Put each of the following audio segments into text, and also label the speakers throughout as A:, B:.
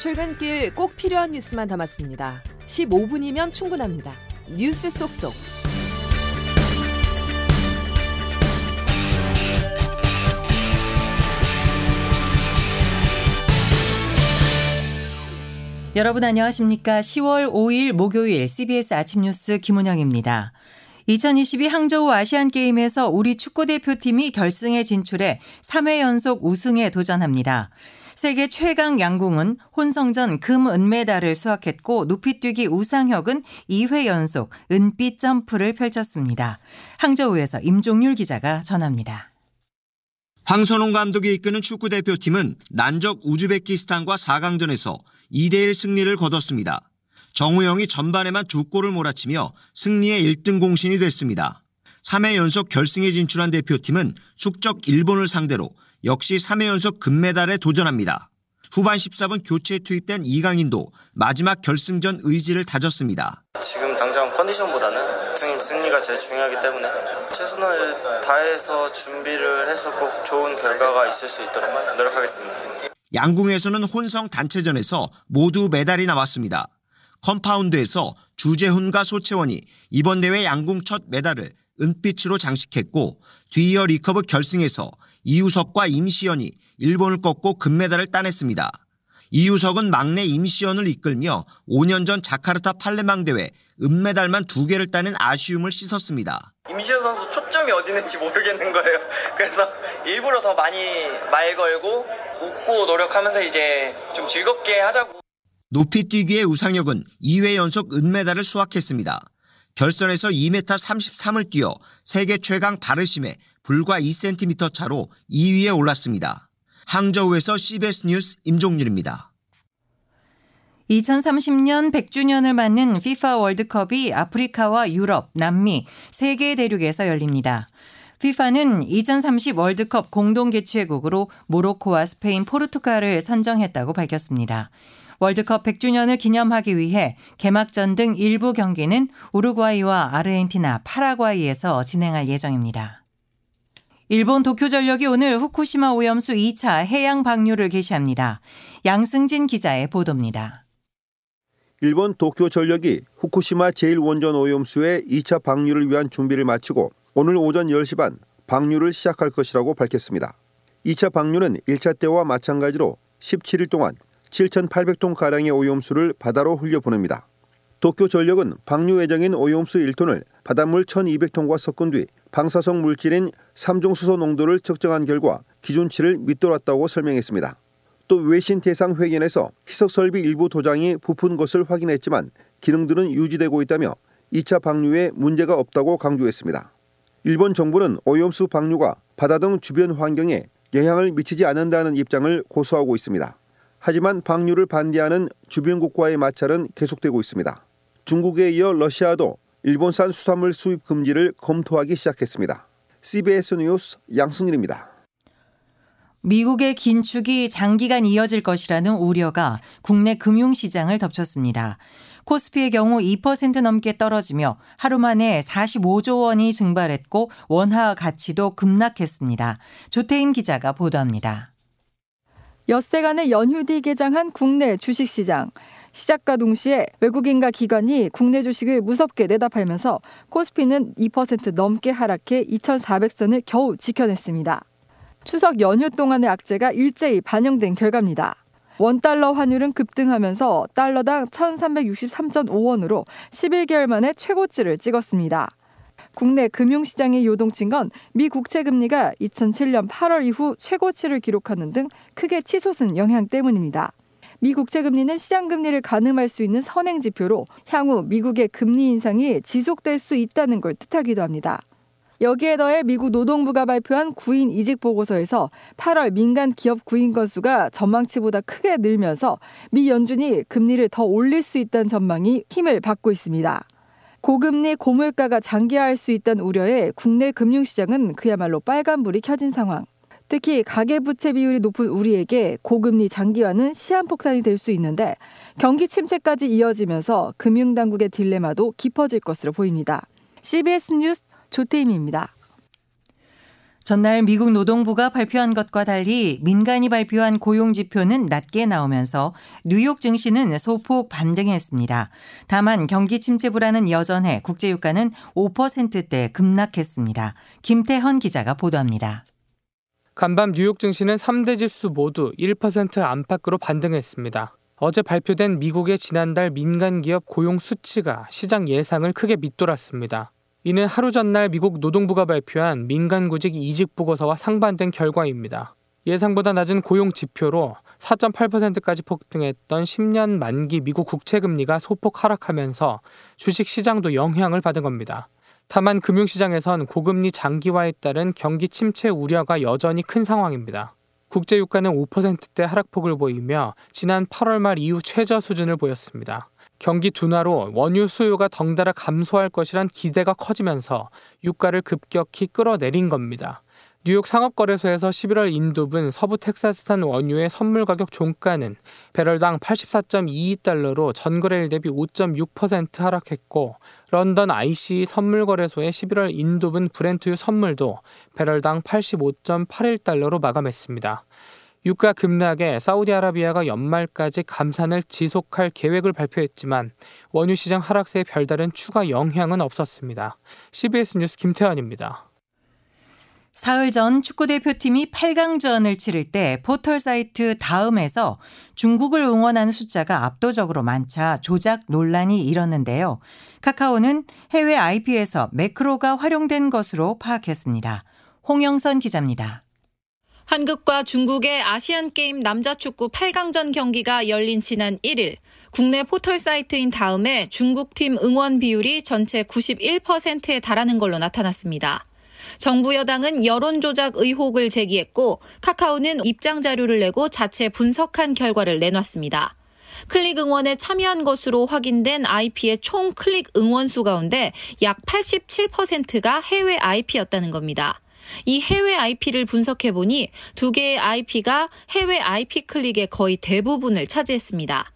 A: 출근길 꼭 필요한 뉴스만 담았습니다. 15분이면 충분합니다. 뉴스 속속.
B: 여러분 안녕하십니까? 10월 5일 목요일 CBS 아침 뉴스 김은영입니다. 2022 항저우 아시안 게임에서 우리 축구 대표팀이 결승에 진출해 3회 연속 우승에 도전합니다. 세계 최강 양궁은 혼성전 금 은메달을 수확했고 높이뛰기 우상혁은 2회 연속 은빛 점프를 펼쳤습니다. 항저우에서 임종률 기자가 전합니다.
C: 황선홍 감독이 이끄는 축구대표팀은 난적 우즈베키스탄과 4강전에서 2대1 승리를 거뒀습니다. 정우영이 전반에만 두 골을 몰아치며 승리의 1등 공신이 됐습니다. 3회 연속 결승에 진출한 대표팀은 숙적 일본을 상대로 역시 3회 연속 금메달에 도전합니다. 후반 14분 교체에 투입된 이강인도 마지막 결승전 의지를 다졌습니다.
D: 지금 당장 컨디션보다는 팀 승리가 제일 중요하기 때문에 최선을 다해서 준비를 해서 꼭 좋은 결과가 있을 수 있도록 노력하겠습니다.
C: 양궁에서는 혼성 단체전에서 모두 메달이 나왔습니다. 컴파운드에서 주재훈과 소채원이 이번 대회 양궁 첫 메달을 은빛으로 장식했고 뒤이어 리커브 결승에서 이우석과 임시현이 일본을 꺾고 금메달을 따냈습니다. 이우석은 막내 임시현을 이끌며 5년 전 자카르타 팔렘방 대회 은메달만 두 개를 따낸 아쉬움을 씻었습니다.
D: 임시현 선수 초점이 어디 있는지 모르겠는 거예요. 그래서 일부러 더 많이 말 걸고 웃고 노력하면서 이제 좀 즐겁게 하자고.
C: 높이 뛰기의 우상혁은 2회 연속 은메달을 수확했습니다. 결선에서 2m 33을 뛰어 세계 최강 바르심에 불과 2cm 차로 2위에 올랐습니다. 항저우에서 CBS 뉴스 임종률입니다.
B: 2030년 100주년을 맞는 FIFA 월드컵이 아프리카와 유럽, 남미 세 개 대륙에서 열립니다. FIFA는 2030 월드컵 공동 개최국으로 모로코와 스페인, 포르투갈을 선정했다고 밝혔습니다. 월드컵 100주년을 기념하기 위해 개막전 등 일부 경기는 우루과이와 아르헨티나, 파라과이에서 진행할 예정입니다. 일본 도쿄전력이 오늘 후쿠시마 오염수 2차 해양 방류를 개시합니다. 양승진 기자의 보도입니다.
E: 일본 도쿄전력이 후쿠시마 제1원전 오염수의 2차 방류를 위한 준비를 마치고 오늘 오전 10시 반 방류를 시작할 것이라고 밝혔습니다. 2차 방류는 1차 때와 마찬가지로 17일 동안 7,800톤 가량의 오염수를 바다로 흘려보냅니다. 도쿄전력은 방류 예정인 오염수 1톤을 바닷물 1,200톤과 섞은 뒤 방사성 물질인 3종 수소 농도를 측정한 결과 기준치를 밑돌았다고 설명했습니다. 또 외신 대상 회견에서 희석 설비 일부 도장이 부푼 것을 확인했지만 기능들은 유지되고 있다며 2차 방류에 문제가 없다고 강조했습니다. 일본 정부는 오염수 방류가 바다 등 주변 환경에 영향을 미치지 않는다는 입장을 고수하고 있습니다. 하지만 방류를 반대하는 주변국과의 마찰은 계속되고 있습니다. 중국에 이어 러시아도 일본산 수산물 수입 금지를 검토하기 시작했습니다. CBS 뉴스 양승일입니다.
B: 미국의 긴축이 장기간 이어질 것이라는 우려가 국내 금융시장을 덮쳤습니다. 코스피의 경우 2% 넘게 떨어지며 하루 만에 45조 원이 증발했고 원화 가치도 급락했습니다. 조태임 기자가 보도합니다.
F: 엿새간의 연휴 뒤 개장한 국내 주식시장. 시작과 동시에 외국인과 기관이 국내 주식을 무섭게 내다 팔면서 코스피는 2% 넘게 하락해 2,400선을 겨우 지켜냈습니다. 추석 연휴 동안의 악재가 일제히 반영된 결과입니다. 원달러 환율은 급등하면서 달러당 1,363.5원으로 11개월 만에 최고치를 찍었습니다. 국내 금융시장이 요동친 건 미 국채 금리가 2007년 8월 이후 최고치를 기록하는 등 크게 치솟은 영향 때문입니다. 미 국채 금리는 시장 금리를 가늠할 수 있는 선행 지표로 향후 미국의 금리 인상이 지속될 수 있다는 걸 뜻하기도 합니다. 여기에 더해 미국 노동부가 발표한 구인 이직 보고서에서 8월 민간 기업 구인 건수가 전망치보다 크게 늘면서 미 연준이 금리를 더 올릴 수 있다는 전망이 힘을 받고 있습니다. 고금리 고물가가 장기화할 수 있다는 우려에 국내 금융시장은 그야말로 빨간불이 켜진 상황. 특히 가계부채 비율이 높은 우리에게 고금리 장기화는 시한폭탄이 될 수 있는데 경기 침체까지 이어지면서 금융당국의 딜레마도 깊어질 것으로 보입니다. CBS 뉴스 조태임입니다.
B: 전날 미국 노동부가 발표한 것과 달리 민간이 발표한 고용 지표는 낮게 나오면서 뉴욕 증시는 소폭 반등했습니다. 다만 경기 침체 불안은 여전해 국제 유가는 5%대 급락했습니다. 김태헌 기자가 보도합니다.
G: 간밤 뉴욕 증시는 3대 지수 모두 1% 안팎으로 반등했습니다. 어제 발표된 미국의 지난달 민간 기업 고용 수치가 시장 예상을 크게 밑돌았습니다. 이는 하루 전날 미국 노동부가 발표한 민간 구직 이직 보고서와 상반된 결과입니다. 예상보다 낮은 고용 지표로 4.8%까지 폭등했던 10년 만기 미국 국채 금리가 소폭 하락하면서 주식 시장도 영향을 받은 겁니다. 다만 금융시장에선 고금리 장기화에 따른 경기 침체 우려가 여전히 큰 상황입니다. 국제유가는 5%대 하락폭을 보이며 지난 8월 말 이후 최저 수준을 보였습니다. 경기 둔화로 원유 수요가 덩달아 감소할 것이란 기대가 커지면서 유가를 급격히 끌어내린 겁니다. 뉴욕 상업거래소에서 11월 인도분 서부 텍사스산 원유의 선물 가격 종가는 배럴당 84.22달러로 전거래일 대비 5.6% 하락했고 런던 IC 선물 거래소의 11월 인도분 브렌트유 선물도 배럴당 85.81달러로 마감했습니다. 유가 급락에 사우디아라비아가 연말까지 감산을 지속할 계획을 발표했지만 원유 시장 하락세에 별다른 추가 영향은 없었습니다. CBS 뉴스 김태환입니다.
B: 사흘 전 축구대표팀이 8강전을 치를 때 포털 사이트 다음에서 중국을 응원하는 숫자가 압도적으로 많자 조작 논란이 일었는데요. 카카오는 해외 IP에서 매크로가 활용된 것으로 파악했습니다. 홍영선 기자입니다.
H: 한국과 중국의 아시안게임 남자축구 8강전 경기가 열린 지난 1일 국내 포털 사이트인 다음에 중국팀 응원 비율이 전체 91%에 달하는 걸로 나타났습니다. 정부 여당은 여론 조작 의혹을 제기했고 카카오는 입장 자료를 내고 자체 분석한 결과를 내놨습니다. 클릭 응원에 참여한 것으로 확인된 IP의 총 클릭 응원 수 가운데 약 87%가 해외 IP였다는 겁니다. 이 해외 IP를 분석해 보니 두 개의 IP가 해외 IP 클릭의 거의 대부분을 차지했습니다.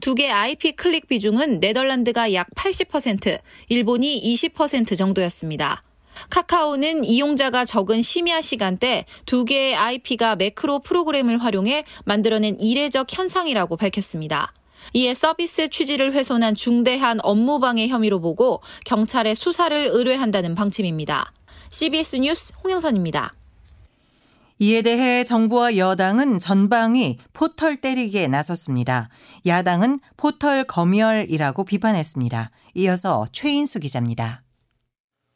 H: 두 개 IP 클릭 비중은 네덜란드가 약 80%, 일본이 20% 정도였습니다. 카카오는 이용자가 적은 심야 시간대 두 개의 IP가 매크로 프로그램을 활용해 만들어낸 이례적 현상이라고 밝혔습니다. 이에 서비스 취지를 훼손한 중대한 업무방해 혐의로 보고 경찰에 수사를 의뢰한다는 방침입니다. CBS 뉴스 홍영선입니다.
B: 이에 대해 정부와 여당은 전방위 포털 때리기에 나섰습니다. 야당은 포털 검열이라고 비판했습니다. 이어서 최인수 기자입니다.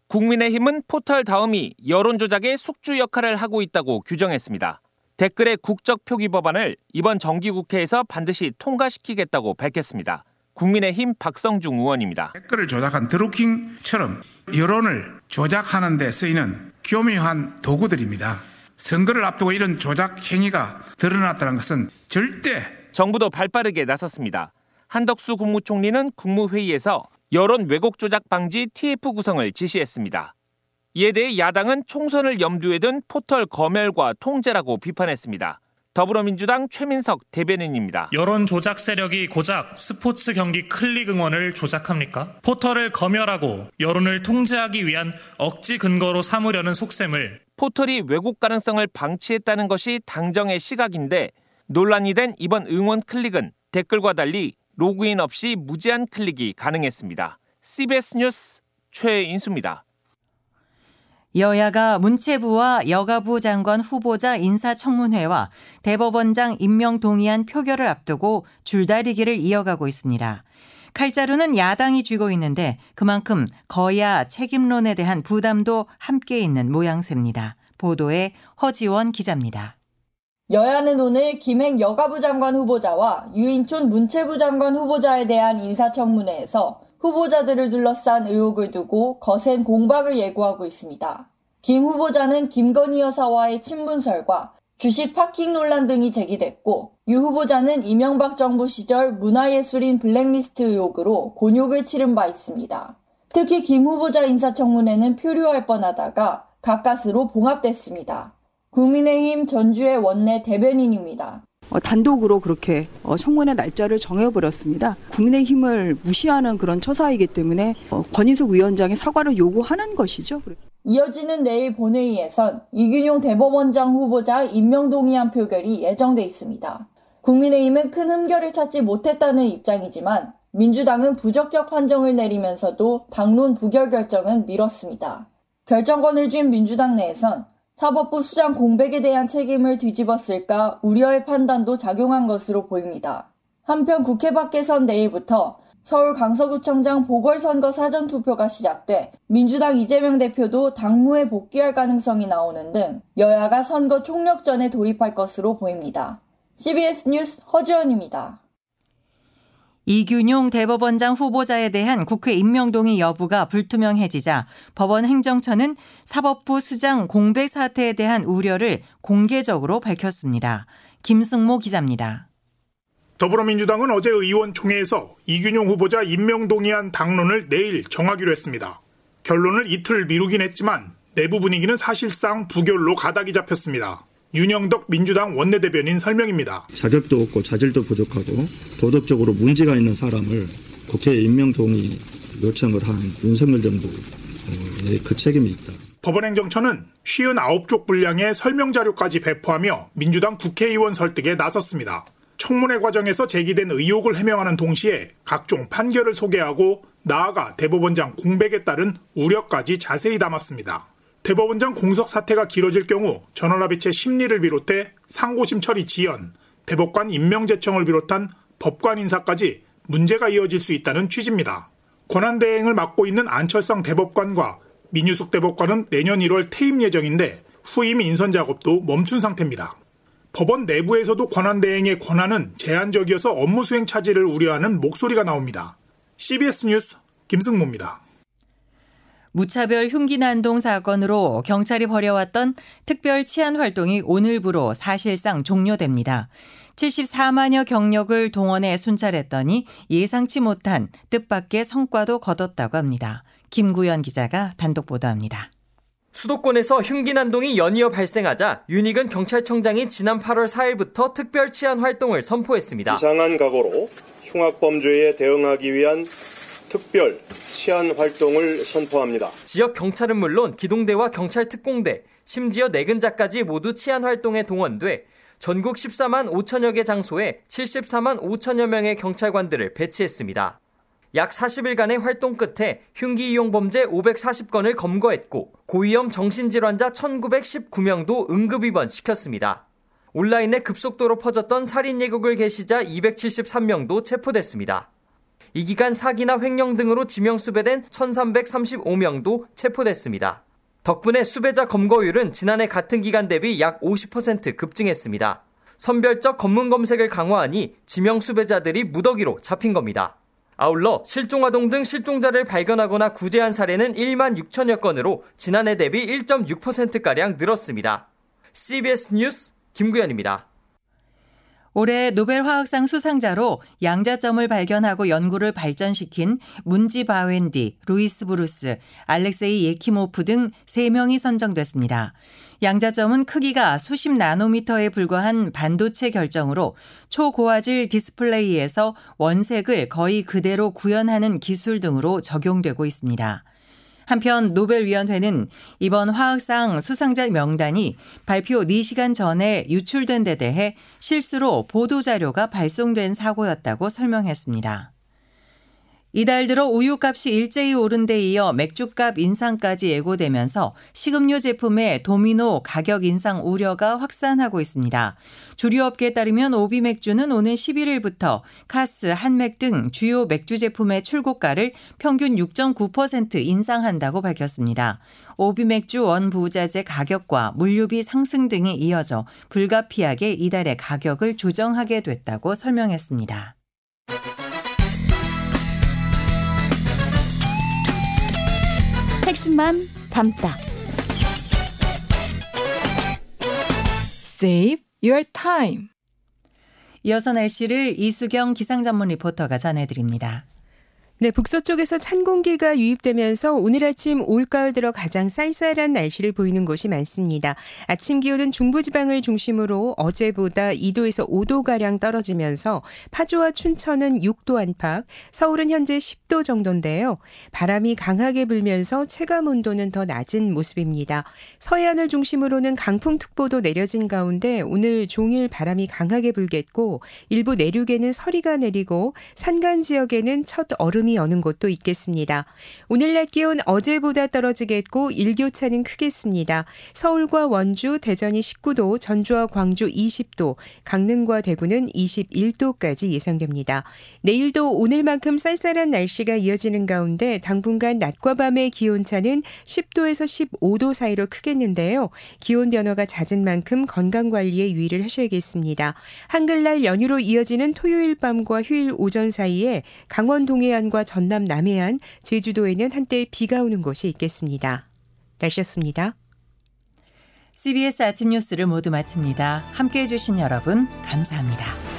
I: 국민의힘은 포털 다음이 여론조작의 숙주 역할을 하고 있다고 규정했습니다. 댓글의 국적 표기 법안을 이번 정기국회에서 반드시 통과시키겠다고 밝혔습니다. 국민의힘 박성중 의원입니다.
J: 댓글을 조작한 드루킹처럼 여론을 조작하는 데 쓰이는 교묘한 도구들입니다. 선거를 앞두고 이런 조작 행위가 드러났다는 것은 절대
I: 정부도 발빠르게 나섰습니다. 한덕수 국무총리는 국무회의에서 여론 왜곡 조작 방지 TF 구성을 지시했습니다. 이에 대해 야당은 총선을 염두에 둔 포털 검열과 통제라고 비판했습니다. 더불어민주당 최민석 대변인입니다.
K: 여론 조작 세력이 고작 스포츠 경기 클릭 응원을 조작합니까? 포털을 검열하고 여론을 통제하기 위한 억지 근거로 삼으려는 속셈을
I: 포털이 왜곡 가능성을 방치했다는 것이 당정의 시각인데 논란이 된 이번 응원 클릭은 댓글과 달리 로그인 없이 무제한 클릭이 가능했습니다. CBS 뉴스 최인수입니다.
B: 여야가 문체부와 여가부 장관 후보자 인사청문회와 대법원장 임명 동의안 표결을 앞두고 줄다리기를 이어가고 있습니다. 칼자루는 야당이 쥐고 있는데 그만큼 거야 책임론에 대한 부담도 함께 있는 모양새입니다. 보도에 허지원 기자입니다.
L: 여야는 오늘 김행 여가부 장관 후보자와 유인촌 문체부 장관 후보자에 대한 인사청문회에서 후보자들을 둘러싼 의혹을 두고 거센 공박을 예고하고 있습니다. 김 후보자는 김건희 여사와의 친분설과 주식 파킹 논란 등이 제기됐고 유 후보자는 이명박 정부 시절 문화예술인 블랙리스트 의혹으로 곤욕을 치른 바 있습니다. 특히 김 후보자 인사청문회는 표류할 뻔하다가 가까스로 봉합됐습니다. 국민의힘 전주의 원내 대변인입니다.
M: 어, 단독으로 그렇게 어, 청문회 날짜를 정해버렸습니다. 국민의힘을 무시하는 그런 처사이기 때문에 어, 권인숙 위원장이 사과를 요구하는 것이죠.
L: 이어지는 내일 본회의에선 이균용 대법원장 후보자 임명동의안 표결이 예정돼 있습니다. 국민의힘은 큰 흠결을 찾지 못했다는 입장이지만 민주당은 부적격 판정을 내리면서도 당론 부결 결정은 미뤘습니다. 결정권을 쥔 민주당 내에선 사법부 수장 공백에 대한 책임을 뒤집었을까 우려의 판단도 작용한 것으로 보입니다. 한편 국회 밖에선 내일부터 서울 강서구청장 보궐선거 사전투표가 시작돼 민주당 이재명 대표도 당무에 복귀할 가능성이 나오는 등 여야가 선거 총력전에 돌입할 것으로 보입니다. CBS 뉴스 허지원입니다.
B: 이균용 대법원장 후보자에 대한 국회 임명동의 여부가 불투명해지자 법원 행정처는 사법부 수장 공백 사태에 대한 우려를 공개적으로 밝혔습니다. 김승모 기자입니다.
N: 더불어민주당은 어제 의원총회에서 이균용 후보자 임명 동의안 당론을 내일 정하기로 했습니다. 결론을 이틀 미루긴 했지만 내부 분위기는 사실상 부결로 가닥이 잡혔습니다. 윤영덕 민주당 원내대변인 설명입니다.
O: 자격도 없고 자질도 부족하고 도덕적으로 문제가 있는 사람을 국회에 임명 동의 요청을 한 윤석열 정부의 그 책임이 있다.
N: 법원행정처는 59쪽 분량의 설명 자료까지 배포하며 민주당 국회의원 설득에 나섰습니다. 청문회 과정에서 제기된 의혹을 해명하는 동시에 각종 판결을 소개하고 나아가 대법원장 공백에 따른 우려까지 자세히 담았습니다. 대법원장 공석 사태가 길어질 경우 전원합의체 심리를 비롯해 상고심 처리 지연, 대법관 임명 제청을 비롯한 법관 인사까지 문제가 이어질 수 있다는 취지입니다. 권한 대행을 맡고 있는 안철상 대법관과 민유숙 대법관은 내년 1월 퇴임 예정인데 후임 인선 작업도 멈춘 상태입니다. 법원 내부에서도 권한 대행의 권한은 제한적이어서 업무 수행 차질을 우려하는 목소리가 나옵니다. CBS 뉴스 김승모입니다.
B: 무차별 흉기 난동 사건으로 경찰이 벌여왔던 특별 치안 활동이 오늘부로 사실상 종료됩니다. 74만여 경력을 동원해 순찰했더니 예상치 못한 뜻밖의 성과도 거뒀다고 합니다. 김구현 기자가 단독 보도합니다.
P: 수도권에서 흉기 난동이 연이어 발생하자 윤익은 경찰청장이 지난 8월 4일부터 특별 치안 활동을 선포했습니다.
Q: 이상한 각오로 흉악범죄에 대응하기 위한 특별 치안 활동을 선포합니다.
P: 지역 경찰은 물론 기동대와 경찰 특공대, 심지어 내근자까지 모두 치안 활동에 동원돼 전국 14만 5천여 개 장소에 74만 5천여 명의 경찰관들을 배치했습니다. 약 40일간의 활동 끝에 흉기 이용 범죄 540건을 검거했고 고위험 정신질환자 1919명도 응급 입원시켰습니다. 온라인에 급속도로 퍼졌던 살인 예고글 게시자 273명도 체포됐습니다. 이 기간 사기나 횡령 등으로 지명 수배된 1335명도 체포됐습니다. 덕분에 수배자 검거율은 지난해 같은 기간 대비 약 50% 급증했습니다. 선별적 검문 검색을 강화하니 지명 수배자들이 무더기로 잡힌 겁니다. 아울러 실종 아동 등 실종자를 발견하거나 구제한 사례는 1만 6천여 건으로 지난해 대비 1.6%가량 늘었습니다. CBS 뉴스 김구현입니다.
B: 올해 노벨 화학상 수상자로 양자점을 발견하고 연구를 발전시킨 문지 바웬디, 루이스 브루스, 알렉세이 예키모프 등 3명이 선정됐습니다. 양자점은 크기가 수십 나노미터에 불과한 반도체 결정으로 초고화질 디스플레이에서 원색을 거의 그대로 구현하는 기술 등으로 적용되고 있습니다. 한편 노벨위원회는 이번 화학상 수상자 명단이 발표 4시간 전에 유출된 데 대해 실수로 보도자료가 발송된 사고였다고 설명했습니다. 이달 들어 우유값이 일제히 오른 데 이어 맥주값 인상까지 예고되면서 식음료 제품의 도미노 가격 인상 우려가 확산하고 있습니다. 주류업계에 따르면 오비 맥주는 오는 11일부터 카스, 한맥 등 주요 맥주 제품의 출고가를 평균 6.9% 인상한다고 밝혔습니다. 오비 맥주 원 부자재 가격과 물류비 상승 등이 이어져 불가피하게 이달의 가격을 조정하게 됐다고 설명했습니다.
R: 핵심만 담다.
F: Save your time.
B: 이어서 날씨를 이수경 기상전문 리포터가 전해드립니다.
R: 네, 북서쪽에서 찬 공기가 유입되면서 오늘 아침 올가을 들어 가장 쌀쌀한 날씨를 보이는 곳이 많습니다. 아침 기온은 중부지방을 중심으로 어제보다 2도에서 5도가량 떨어지면서 파주와 춘천은 6도 안팎, 서울은 현재 10도 정도인데요. 바람이 강하게 불면서 체감 온도는 더 낮은 모습입니다. 서해안을 중심으로는 강풍특보도 내려진 가운데 오늘 종일 바람이 강하게 불겠고 일부 내륙에는 서리가 내리고 산간 지역에는 첫 얼음이 여는 곳도 있겠습니다. 오늘 낮 기온 어제보다 떨어지겠고 일교차는 크겠습니다. 서울과 원주, 대전이 19도, 전주와 광주 20도, 강릉과 대구는 21도까지 예상됩니다. 내일도 오늘만큼 쌀쌀한 날씨가 이어지는 가운데 당분간 낮과 밤의 기온차는 10도에서 15도 사이로 크겠는데요. 기온 변화가 잦은 만큼 건강 관리에 유의를 하셔야겠습니다. 한글날 연휴로 이어지는 토요일 밤과 휴일 오전 사이에 강원 동해안 과 전남 남해안, 제주도에는 한때 비가 오는 곳이 있겠습니다. 날씨였습니다.
B: CBS 아침 뉴스를 모두 마칩니다. 함께 해주신 여러분, 감사합니다.